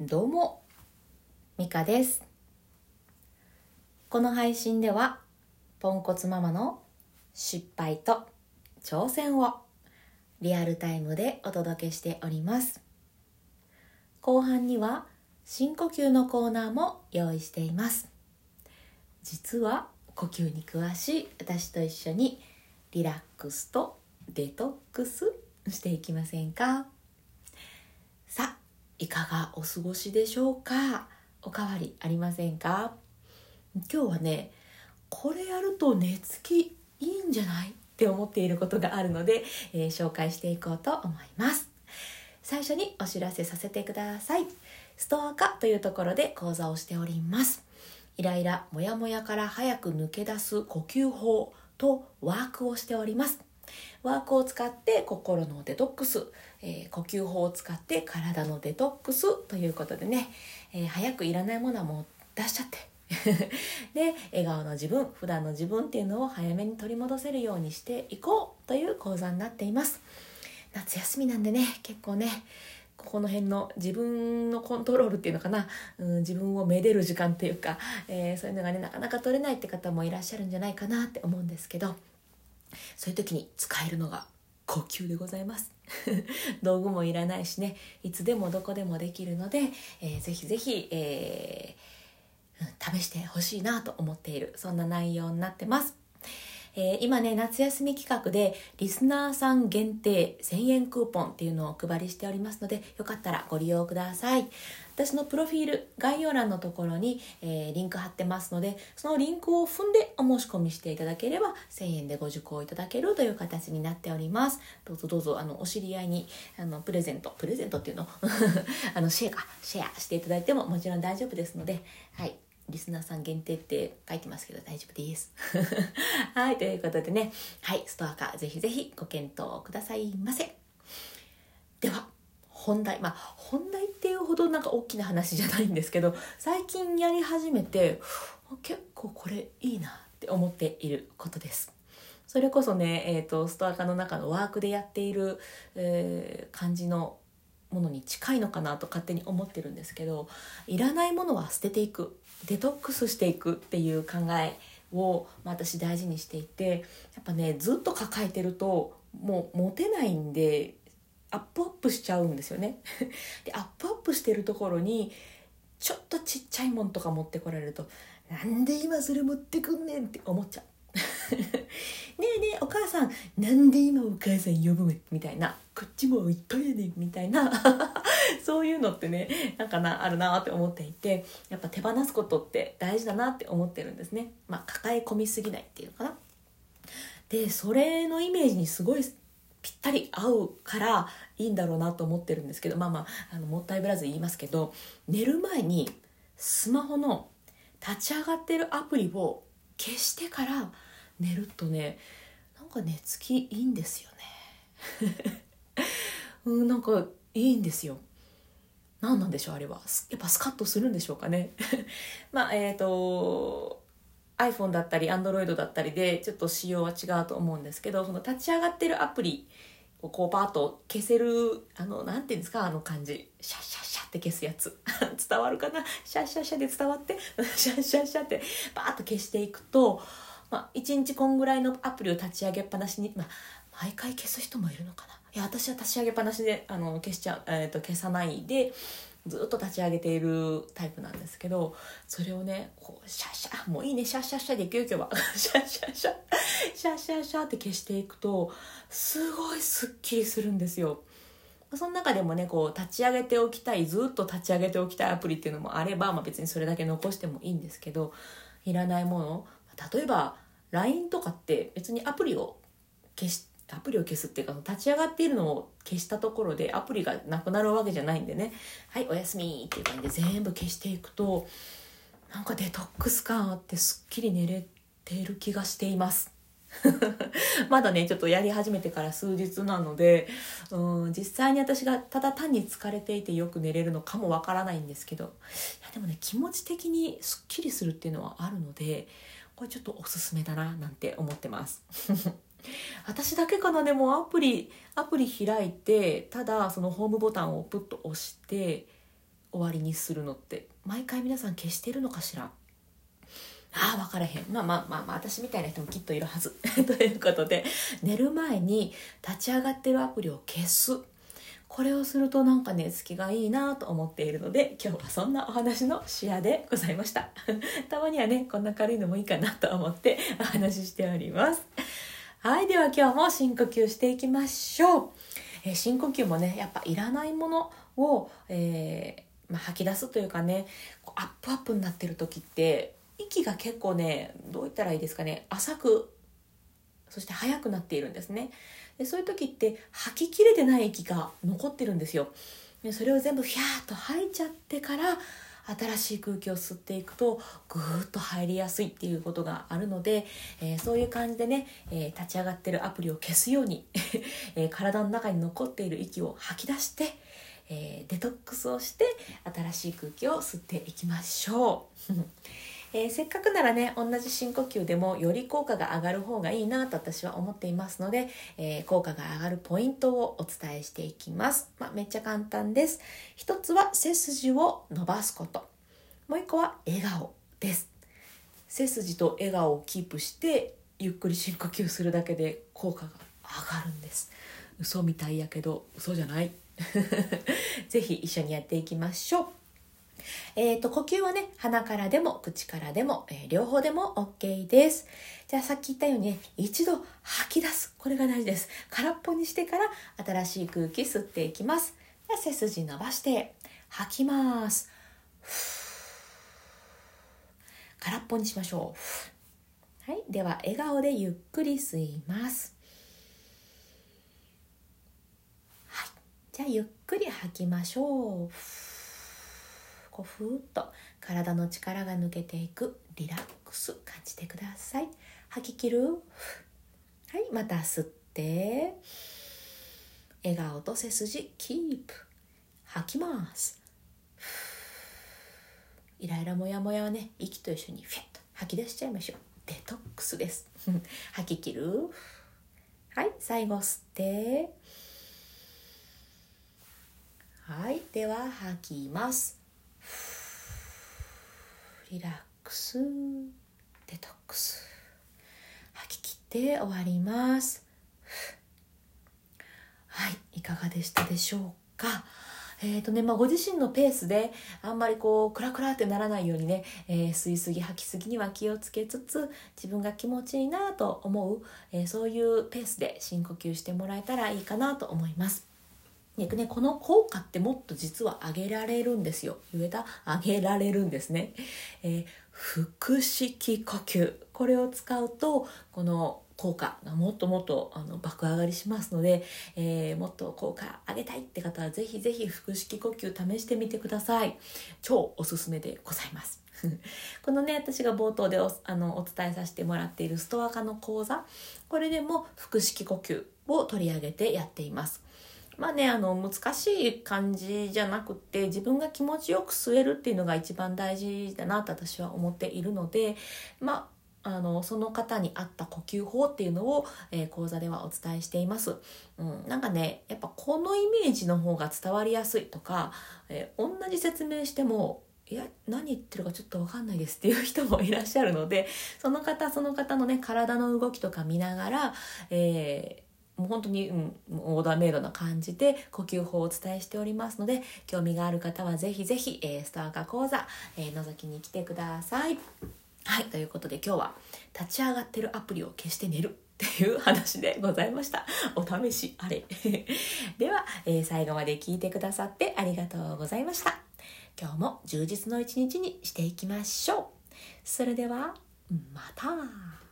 どうも、ミカです。この配信では、ポンコツママの失敗と挑戦をリアルタイムでお届けしております。後半には深呼吸のコーナーも用意しています。実は呼吸に詳しい私と一緒にリラックスとデトックスしていきませんか？さあいかがお過ごしでしょうか？おかわりありませんか？今日はねこれやると寝つきいいんじゃない？って思っていることがあるので、えー紹介していこうと思います。最初にお知らせさせてください。ストア化というところで講座をしております。イライラモヤモヤから早く抜け出す呼吸法とワークをしております。ワークを使って心のデトックス、えー呼吸法を使って体のデトックスということでね、えー早くいらないものはもう出しちゃって。で笑顔の自分普段の自分っていうのを早めに取り戻せるようにしていこうという講座になっています。夏休みなんでね結構ねここの辺の自分のコントロールっていうのかな、うん、自分をめでる時間っていうか、えーそういうのがねなかなか取れないって方もいらっしゃるんじゃないかなって思うんですけど。そういう時に使えるのが呼吸でございます。道具もいらないしね。いつでもどこでもできるので、えーぜひぜひ、えー試してほしいなと思っているそんな内容になってます、えー今ね夏休み企画でリスナーさん限定1000円クーポンっていうのをお配りしておりますのでよかったらご利用ください。私のプロフィール概要欄のところに、えーリンク貼ってますのでそのリンクを踏んでお申し込みしていただければ1000円でご受講いただけるという形になっております。どうぞどうぞあのお知り合いにあのプレゼントプレゼントっていうの？あのシェアか。シェアしていただいてももちろん大丈夫ですのではい。リスナーさん限定って書いてますけど大丈夫です。はい、ということでね、はい、ストア化ぜひぜひご検討くださいませ。では、本題。まあ、本題っていうほどなんか大きな話じゃないんですけど、最近やり始めて、結構これいいなって思っていることです。それこそね、えー、とストア化の中のワークでやっている、えー感じのものに近いのかなと勝手に思ってるんですけどいらないものは捨てていくデトックスしていくっていう考えを、まあ、私大事にしていてやっぱねずっと抱えてるともう持てないんでアップアップしちゃうんですよね。でアップアップしてるところにちょっとちっちゃいもんとか持ってこられるとなんで今それ持ってくんねんって思っちゃう。ねえねえお母さんなんで今お母さん呼ぶみたいな。こっちもいっぱいやねみたいな。そういうのってねなんかなあるなって思っていてやっぱ手放すことって大事だなって思ってるんですね、まあ、抱え込みすぎないっていうのかな。でそれのイメージにすごいぴったり合うからいいんだろうなと思ってるんですけどまあまああのもったいぶらず言いますけど寝る前にスマホの立ち上がってるアプリを消してから寝るとねなんか寝つきいいんですよね。うんなんかいいんですよ。何なんでしょうあれは。やっぱスカッとするんでしょうかね。まあえっ、と iPhone だったり Android だったりでちょっと仕様は違うと思うんですけどその立ち上がってるアプリをこうパーッと消せるあのなんていうんですかあの感じ。シャッシャッシャッって消すやつ。伝わるかな？シャッシャッシャッで伝わって？シャッシャッシャッってバーッと消していくと、まあ、1日こんぐらいのアプリを立ち上げっぱなしに、まあ、毎回消す人もいるのかないや私は立ち上げっぱなしであの消しちゃ、えー、と消さないでずっと立ち上げているタイプなんですけどそれをねこうシャシャもういいねシャシャシャでいくよ今日は シャシャシャシャシャシャって消していくとすごいすっきりするんですよ。その中でもねこう立ち上げておきたいずっと立ち上げておきたいアプリっていうのもあれば、まあ、別にそれだけ残してもいいんですけどいらないもの例えば LINE とかって別にアプリを消しアプリを消すっていうか立ち上がっているのを消したところでアプリがなくなるわけじゃないんでねはいおやすみっていう感じで全部消していくとなんかデトックス感あってすっきり寝れている気がしています。まだねちょっとやり始めてから数日なのでうん実際に私がただ単に疲れていてよく寝れるのかもわからないんですけどいやでもね気持ち的にすっきりするっていうのはあるのでこれちょっとおすすめだななんて思ってます。私だけかな？でもアプリアプリ開いてただそのホームボタンをプッと押して終わりにするのって毎回皆さん消してるのかしら？ああ分からへん。まあまあまあまあ私みたいな人もきっといるはず。ということで寝る前に立ち上がってるアプリを消す。これをするとなんかね月がいいなと思っているので今日はそんなお話のシェアでございました。たまにはねこんな軽いのもいいかなと思ってお話ししております。はいでは今日も深呼吸していきましょう、えー、深呼吸もねやっぱいらないものを、えー、まあ、吐き出すというかねアップアップになってる時って息が結構ねどう言ったらいいですかね浅くそして速くなっているんですねでそういう時って吐ききれてない息が残ってるんですよでそれを全部ヒャーッと吐いちゃってから新しい空気を吸っていくとぐーっと入りやすいっていうことがあるので、えー、そういう感じでね、えー、立ち上がってるアプリを消すように、えー、体の中に残っている息を吐き出して、えデトックスをして新しい空気を吸っていきましょう。えー、せっかくならね同じ深呼吸でもより効果が上がる方がいいなと私は思っていますので、えー、効果が上がるポイントをお伝えしていきます、まあ、めっちゃ簡単です。一つは背筋を伸ばすこと。もう一個は笑顔です。背筋と笑顔をキープしてゆっくり深呼吸するだけで効果が上がるんです。嘘みたいやけど嘘じゃない。ぜひ一緒にやっていきましょう。えーと、呼吸はね鼻からでも口からでも、えー、両方でも OK です。じゃあさっき言ったようにね一度吐き出す。これが大事です。空っぽにしてから新しい空気吸っていきます。じゃあ背筋伸ばして吐きます。空っぽにしましょう。はい。では笑顔でゆっくり吸います。はい。じゃあゆっくり吐きましょう。こうふーっと体の力が抜けていくリラックス感じてください。吐き切る？はいまた吸って。笑顔と背筋キープ。吐きます。イライラモヤモヤはね息と一緒にフィッと吐き出しちゃいましょう。デトックスです。吐き切る？はい最後吸って。はいでは吐きます。リラックスデトックス。吐き切って終わります。はいいかがでしたでしょうか？えーとねまあ、ご自身のペースであんまりこうクラクラってならないようにね、えー、吸いすぎ吐きすぎには気をつけつつ自分が気持ちいいなと思う、えー、そういうペースで深呼吸してもらえたらいいかなと思います。ね、この効果ってもっと実は上げられるんですよ。言えた上げられるんですね。えー、腹式呼吸。これを使うと、この効果がもっともっとあの爆上がりしますので、えー、もっと効果上げたいって方はぜひぜひ腹式呼吸試してみてください。超おすすめでございます。このね私が冒頭でおあのお伝えさせてもらっているストア化の講座これでも腹式呼吸を取り上げてやっています。まあねあの難しい感じじゃなくって自分が気持ちよく吸えるっていうのが一番大事だなと私は思っているのでまああのその方に合った呼吸法っていうのを、えー、講座ではお伝えしています、うん、なんかねやっぱこのイメージの方が伝わりやすいとか、えー、同じ説明してもいや何言ってるかちょっと分かんないですっていう人もいらっしゃるのでその方その方のね体の動きとか見ながら、えーもう本当に、うん、オーダーメイドな感じで呼吸法をお伝えしておりますので興味がある方はぜひぜひ、えー、スターカ講座、えー、覗きに来てください。はいということで今日は立ち上がってるアプリを消して寝る っていう話でございました。お試しあれ。では、えー、最後まで聞いてくださってありがとうございました。今日も充実の一日にしていきましょう。それでは、また。